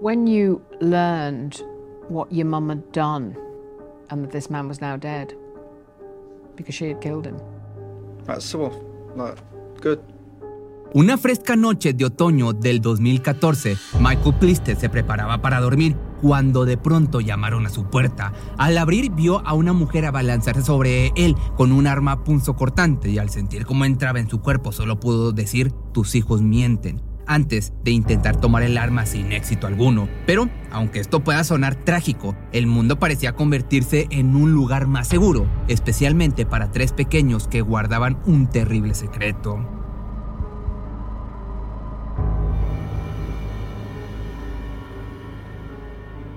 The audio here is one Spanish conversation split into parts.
When you learned what your mum had done and that this man was now dead because she had killed him. That's so, like, good. Una fresca noche de otoño del 2014, Michael Plister se preparaba para dormir cuando de pronto llamaron a su puerta. Al abrir vio a una mujer abalanzarse sobre él con un arma punzocortante y al sentir cómo entraba en su cuerpo solo pudo decir tus hijos mienten antes de intentar tomar el arma sin éxito alguno. Pero, aunque esto pueda sonar trágico, el mundo parecía convertirse en un lugar más seguro, especialmente para tres pequeños que guardaban un terrible secreto.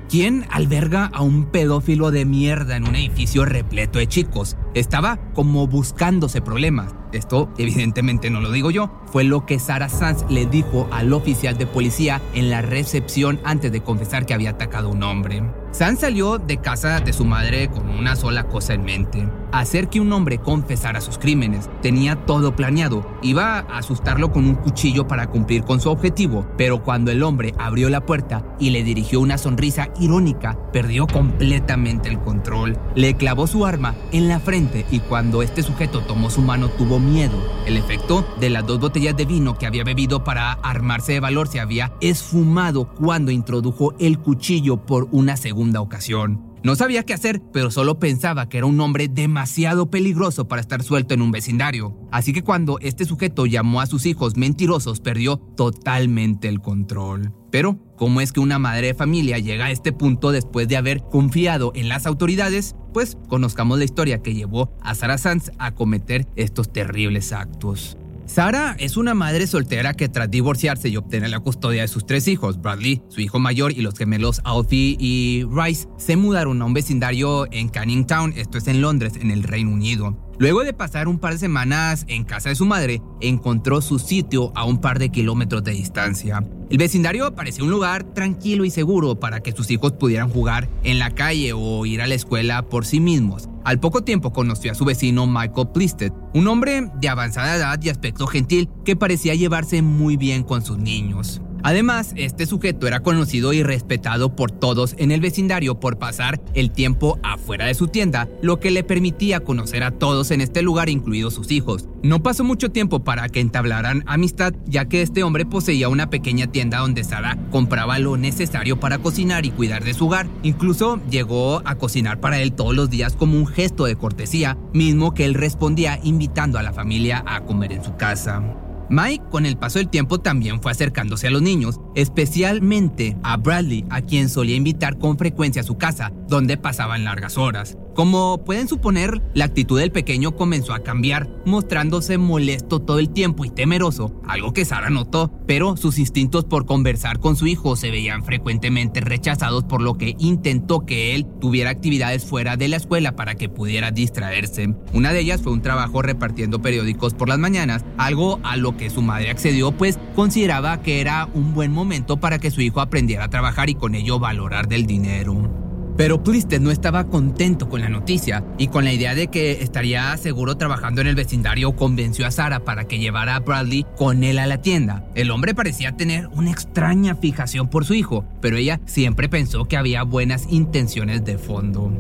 ¿Quién alberga a un pedófilo de mierda en un edificio repleto de chicos? Estaba como buscándose problemas. Esto evidentemente no lo digo yo, fue lo que Sarah Sanz le dijo al oficial de policía en la recepción antes de confesar que había atacado a un hombre. Sanz salió de casa de su madre con una sola cosa en mente, hacer que un hombre confesara sus crímenes. Tenía todo planeado, iba a asustarlo con un cuchillo para cumplir con su objetivo, pero cuando el hombre abrió la puerta y le dirigió una sonrisa irónica, perdió completamente el control. Le clavó su arma en la frente y cuando este sujeto tomó su mano tuvo miedo. El efecto de las dos botellas de vino que había bebido para armarse de valor se había esfumado cuando introdujo el cuchillo por una segunda ocasión. No sabía qué hacer, pero solo pensaba que era un hombre demasiado peligroso para estar suelto en un vecindario. Así que cuando este sujeto llamó a sus hijos mentirosos, perdió totalmente el control. Pero, ¿cómo es que una madre de familia llega a este punto después de haber confiado en las autoridades? Pues conozcamos la historia que llevó a Sarah Sanz a cometer estos terribles actos. Sara es una madre soltera que tras divorciarse y obtener la custodia de sus tres hijos, Bradley, su hijo mayor y los gemelos Alfie y Rice, se mudaron a un vecindario en Canning Town, esto es en Londres, en el Reino Unido. Luego de pasar un par de semanas en casa de su madre, encontró su sitio a un par de kilómetros de distancia. El vecindario parecía un lugar tranquilo y seguro para que sus hijos pudieran jugar en la calle o ir a la escuela por sí mismos. Al poco tiempo conoció a su vecino Michael Plisted, un hombre de avanzada edad y aspecto gentil que parecía llevarse muy bien con sus niños. Además, este sujeto era conocido y respetado por todos en el vecindario por pasar el tiempo afuera de su tienda, lo que le permitía conocer a todos en este lugar, incluidos sus hijos. No pasó mucho tiempo para que entablaran amistad, ya que este hombre poseía una pequeña tienda donde Sara compraba lo necesario para cocinar y cuidar de su hogar. Incluso llegó a cocinar para él todos los días como un gesto de cortesía, mismo que él respondía invitando a la familia a comer en su casa. Mike, con el paso del tiempo, también fue acercándose a los niños, especialmente a Bradley, a quien solía invitar con frecuencia a su casa, donde pasaban largas horas. Como pueden suponer, la actitud del pequeño comenzó a cambiar, mostrándose molesto todo el tiempo y temeroso, algo que Sara notó, pero sus instintos por conversar con su hijo se veían frecuentemente rechazados por lo que intentó que él tuviera actividades fuera de la escuela para que pudiera distraerse. Una de ellas fue un trabajo repartiendo periódicos por las mañanas, algo a lo que su madre accedió pues consideraba que era un buen momento para que su hijo aprendiera a trabajar y con ello valorar del dinero. Pero Plisted no estaba contento con la noticia y con la idea de que estaría seguro trabajando en el vecindario convenció a Sara para que llevara a Bradley con él a la tienda. El hombre parecía tener una extraña fijación por su hijo, pero ella siempre pensó que había buenas intenciones de fondo.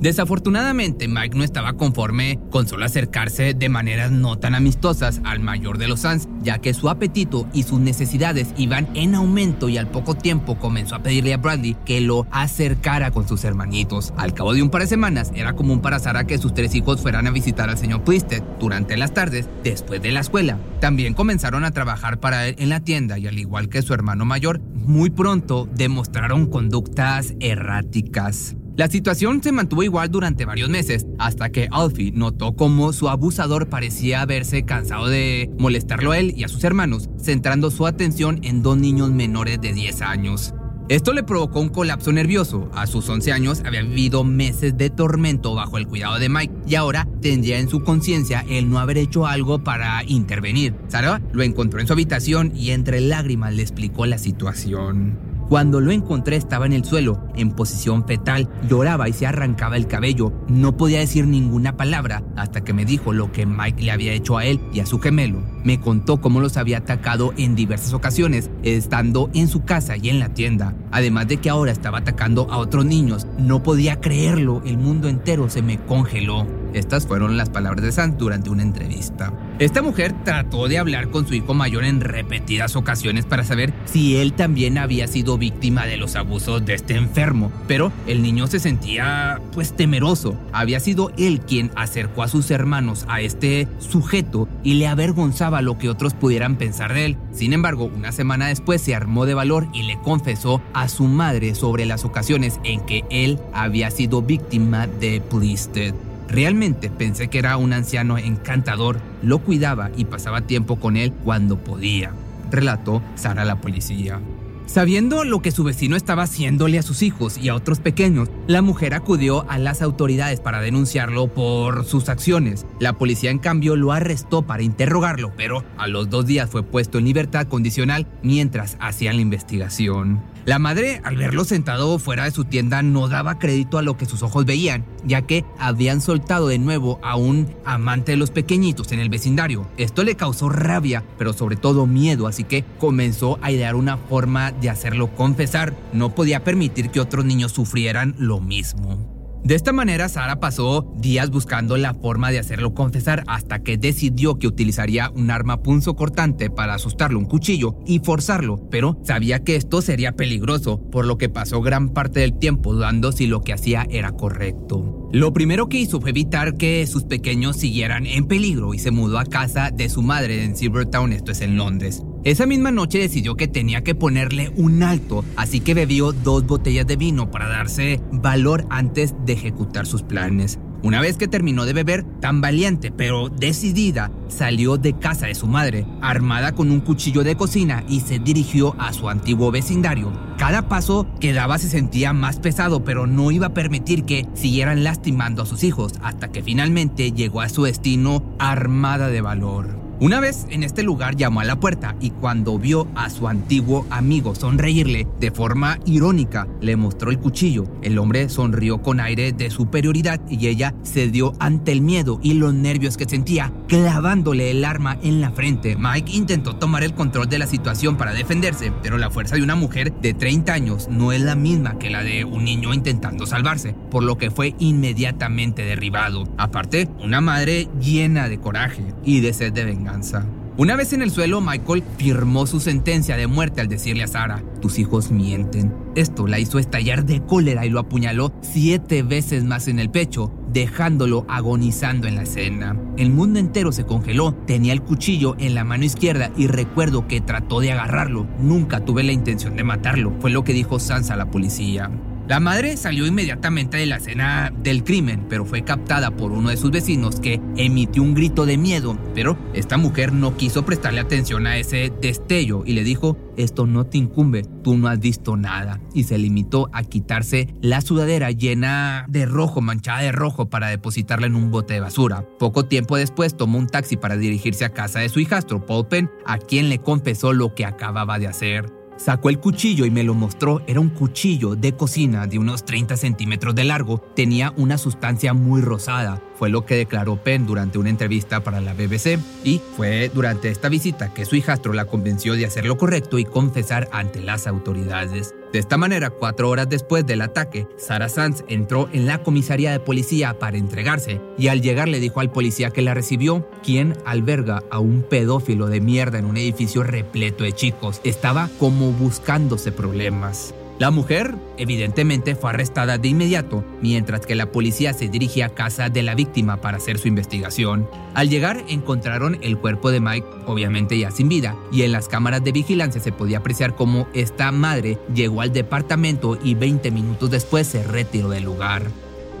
Desafortunadamente, Mike no estaba conforme con solo acercarse de maneras no tan amistosas al mayor de los Suns, ya que su apetito y sus necesidades iban en aumento y al poco tiempo comenzó a pedirle a Bradley que lo acercara con sus hermanitos. Al cabo de un par de semanas, era común para Sara que sus tres hijos fueran a visitar al señor Plisted durante las tardes después de la escuela. También comenzaron a trabajar para él en la tienda y al igual que su hermano mayor, muy pronto demostraron conductas erráticas. La situación se mantuvo igual durante varios meses, hasta que Alfie notó cómo su abusador parecía haberse cansado de molestarlo a él y a sus hermanos, centrando su atención en dos niños menores de 10 años. Esto le provocó un colapso nervioso. A sus 11 años había vivido meses de tormento bajo el cuidado de Mike y ahora tendría en su conciencia el no haber hecho algo para intervenir. Sarah lo encontró en su habitación y entre lágrimas le explicó la situación. Cuando lo encontré estaba en el suelo, en posición fetal, lloraba y se arrancaba el cabello. No podía decir ninguna palabra hasta que me dijo lo que Mike le había hecho a él y a su gemelo. Me contó cómo los había atacado en diversas ocasiones, estando en su casa y en la tienda. Además de que ahora estaba atacando a otros niños. No podía creerlo, el mundo entero se me congeló. Estas fueron las palabras de Sam durante una entrevista. Esta mujer trató de hablar con su hijo mayor en repetidas ocasiones para saber si él también había sido víctima de los abusos de este enfermo, pero el niño se sentía pues temeroso. Había sido él quien acercó a sus hermanos a este sujeto y le avergonzaba lo que otros pudieran pensar de él. Sin embargo, una semana después se armó de valor y le confesó a su madre sobre las ocasiones en que él había sido víctima de Plisted. Realmente pensé que era un anciano encantador, lo cuidaba y pasaba tiempo con él cuando podía, relató Sara a la policía. Sabiendo lo que su vecino estaba haciéndole a sus hijos y a otros pequeños, la mujer acudió a las autoridades para denunciarlo por sus acciones. La policía en cambio lo arrestó para interrogarlo, pero a los dos días fue puesto en libertad condicional mientras hacían la investigación. La madre, al verlo sentado fuera de su tienda, no daba crédito a lo que sus ojos veían, ya que habían soltado de nuevo a un amante de los pequeñitos en el vecindario. Esto le causó rabia, pero sobre todo miedo, así que comenzó a idear una forma de hacerlo confesar. No podía permitir que otros niños sufrieran lo mismo. De esta manera, Sara pasó días buscando la forma de hacerlo confesar hasta que decidió que utilizaría un arma punzocortante para asustarlo, un cuchillo, y forzarlo, pero sabía que esto sería peligroso, por lo que pasó gran parte del tiempo dudando si lo que hacía era correcto. Lo primero que hizo fue evitar que sus pequeños siguieran en peligro y se mudó a casa de su madre en Silvertown, esto es en Londres. Esa misma noche decidió que tenía que ponerle un alto, así que bebió dos botellas de vino para darse valor antes de ejecutar sus planes. Una vez que terminó de beber, tan valiente pero decidida, salió de casa de su madre, armada con un cuchillo de cocina y se dirigió a su antiguo vecindario. Cada paso que daba se sentía más pesado, pero no iba a permitir que siguieran lastimando a sus hijos, hasta que finalmente llegó a su destino armada de valor. Una vez en este lugar llamó a la puerta y cuando vio a su antiguo amigo sonreírle de forma irónica, le mostró el cuchillo. El hombre sonrió con aire de superioridad y ella cedió ante el miedo y los nervios que sentía, clavándole el arma en la frente. Mike intentó tomar el control de la situación para defenderse, pero la fuerza de una mujer de 30 años no es la misma que la de un niño intentando salvarse, por lo que fue inmediatamente derribado. Aparte, una madre llena de coraje y de sed de venganza. Una vez en el suelo, Michael firmó su sentencia de muerte al decirle a Sara, tus hijos mienten. Esto la hizo estallar de cólera y lo apuñaló siete veces más en el pecho, dejándolo agonizando en la escena. El mundo entero se congeló, tenía el cuchillo en la mano izquierda y recuerdo que trató de agarrarlo. Nunca tuve la intención de matarlo, fue lo que dijo Sansa a la policía. La madre salió inmediatamente de la escena del crimen, pero fue captada por uno de sus vecinos que emitió un grito de miedo, pero esta mujer no quiso prestarle atención a ese destello y le dijo, esto no te incumbe, tú no has visto nada, y se limitó a quitarse la sudadera llena de rojo, manchada de rojo, para depositarla en un bote de basura. Poco tiempo después tomó un taxi para dirigirse a casa de su hijastro, Paul Penn, a quien le confesó lo que acababa de hacer. Sacó el cuchillo y me lo mostró. Era un cuchillo de cocina de unos 30 centímetros de largo. Tenía una sustancia muy rosada. Fue lo que declaró Penn durante una entrevista para la BBC. Y fue durante esta visita que su hijastro la convenció de hacer lo correcto y confesar ante las autoridades. De esta manera, cuatro horas después del ataque, Sarah Sands entró en la comisaría de policía para entregarse y al llegar le dijo al policía que la recibió, quien alberga a un pedófilo de mierda en un edificio repleto de chicos. Estaba como buscándose problemas. La mujer, evidentemente, fue arrestada de inmediato, mientras que la policía se dirigía a casa de la víctima para hacer su investigación. Al llegar, encontraron el cuerpo de Mike, obviamente ya sin vida, y en las cámaras de vigilancia se podía apreciar cómo esta madre llegó al departamento y 20 minutos después se retiró del lugar.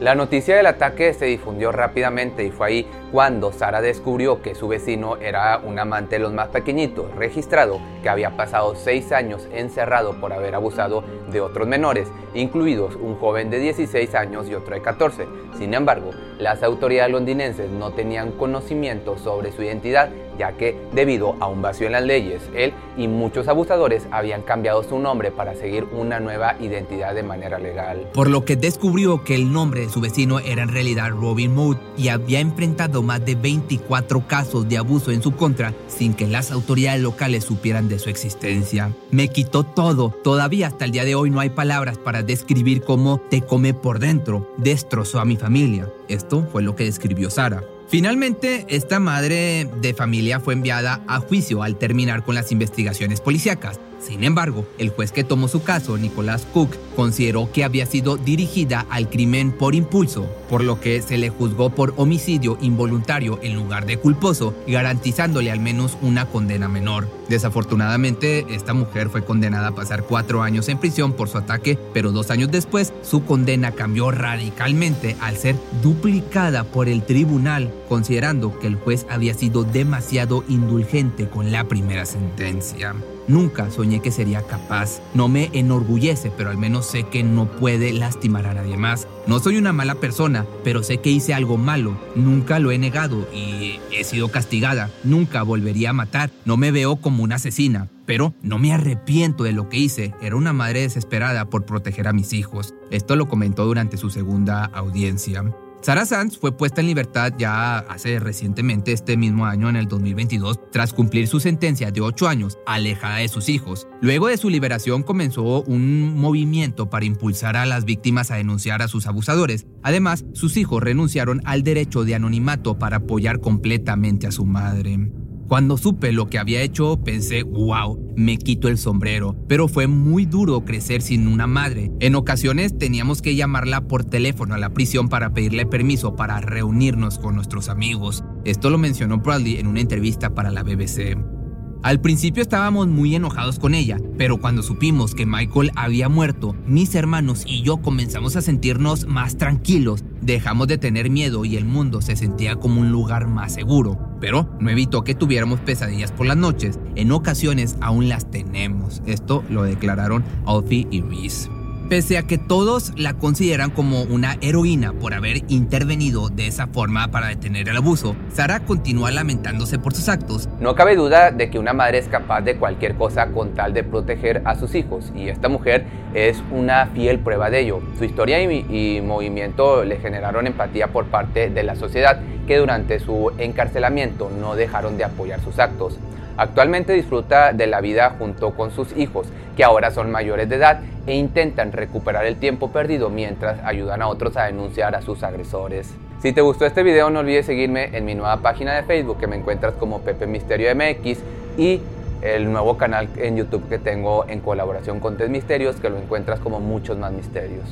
La noticia del ataque se difundió rápidamente y fue ahí cuando Sara descubrió que su vecino era un amante de los más pequeñitos, registrado que había pasado seis años encerrado por haber abusado de otros menores, incluidos un joven de 16 años y otro de 14. Sin embargo, las autoridades londinenses no tenían conocimiento sobre su identidad ya que debido a un vacío en las leyes, él y muchos abusadores habían cambiado su nombre para seguir una nueva identidad de manera legal. Por lo que descubrió que el nombre de su vecino era en realidad Robin Mood y había enfrentado más de 24 casos de abuso en su contra sin que las autoridades locales supieran de su existencia. Me quitó todo, todavía hasta el día de hoy no hay palabras para describir cómo te come por dentro, destrozó a mi familia. Esto fue lo que describió Sara. Finalmente, esta madre de familia fue enviada a juicio al terminar con las investigaciones policíacas. Sin embargo, el juez que tomó su caso, Nicolás Cook, consideró que había sido dirigida al crimen por impulso, por lo que se le juzgó por homicidio involuntario en lugar de culposo, garantizándole al menos una condena menor. Desafortunadamente, esta mujer fue condenada a pasar cuatro años en prisión por su ataque, pero dos años después su condena cambió radicalmente al ser duplicada por el tribunal, considerando que el juez había sido demasiado indulgente con la primera sentencia. Nunca soñé que sería capaz. No me enorgullece, pero al menos sé que no puede lastimar a nadie más. No soy una mala persona, pero sé que hice algo malo. Nunca lo he negado y he sido castigada. Nunca volvería a matar. No me veo como una asesina. Pero no me arrepiento de lo que hice. Era una madre desesperada por proteger a mis hijos. Esto lo comentó durante su segunda audiencia. Sarah Sands fue puesta en libertad ya hace recientemente, este mismo año, en el 2022, tras cumplir su sentencia de 8 años alejada de sus hijos. Luego de su liberación comenzó un movimiento para impulsar a las víctimas a denunciar a sus abusadores. Además, sus hijos renunciaron al derecho de anonimato para apoyar completamente a su madre. Cuando supe lo que había hecho, pensé, wow, me quito el sombrero, pero fue muy duro crecer sin una madre. En ocasiones teníamos que llamarla por teléfono a la prisión para pedirle permiso para reunirnos con nuestros amigos. Esto lo mencionó Bradley en una entrevista para la BBC. Al principio estábamos muy enojados con ella, pero cuando supimos que Michael había muerto, mis hermanos y yo comenzamos a sentirnos más tranquilos, dejamos de tener miedo y el mundo se sentía como un lugar más seguro. Pero no evitó que tuviéramos pesadillas por las noches, en ocasiones aún las tenemos. Esto lo declararon Alfie y Reese. Pese a que todos la consideran como una heroína por haber intervenido de esa forma para detener el abuso, Sara continúa lamentándose por sus actos. No cabe duda de que una madre es capaz de cualquier cosa con tal de proteger a sus hijos y esta mujer es una fiel prueba de ello. Su historia y, movimiento le generaron empatía por parte de la sociedad que durante su encarcelamiento no dejaron de apoyar sus actos. Actualmente disfruta de la vida junto con sus hijos, que ahora son mayores de edad e intentan recuperar el tiempo perdido mientras ayudan a otros a denunciar a sus agresores. Si te gustó este video no olvides seguirme en mi nueva página de Facebook que me encuentras como Pepe Misterio MX y el nuevo canal en YouTube que tengo en colaboración con Test Misterios que lo encuentras como muchos más misterios.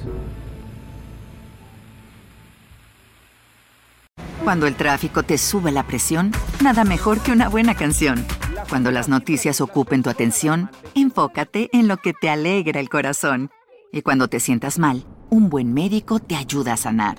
Cuando el tráfico te sube la presión, nada mejor que una buena canción. Cuando las noticias ocupen tu atención, enfócate en lo que te alegra el corazón. Y cuando te sientas mal, un buen médico te ayuda a sanar.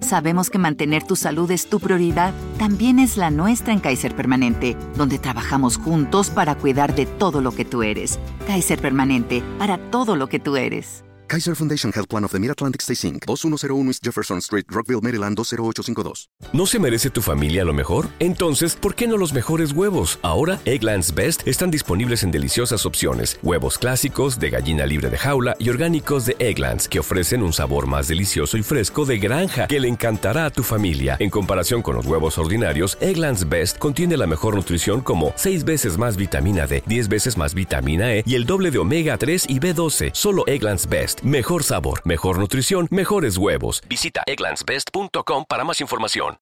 Sabemos que mantener tu salud es tu prioridad, también es la nuestra en Kaiser Permanente, donde trabajamos juntos para cuidar de todo lo que tú eres. Kaiser Permanente, para todo lo que tú eres. Kaiser Foundation Health Plan of the Mid-Atlantic Stay Inc., 2101 East Jefferson Street, Rockville, Maryland 20852. ¿No se merece tu familia lo mejor? Entonces, ¿por qué no los mejores huevos? Ahora, Egglands Best están disponibles en deliciosas opciones. Huevos clásicos, de gallina libre de jaula y orgánicos de Egglands, que ofrecen un sabor más delicioso y fresco de granja que le encantará a tu familia. En comparación con los huevos ordinarios, Egglands Best contiene la mejor nutrición como 6 veces más vitamina D, 10 veces más vitamina E y el doble de omega 3 y B12. Solo Egglands Mejor sabor, mejor nutrición, mejores huevos. Visita egglandsbest.com para más información.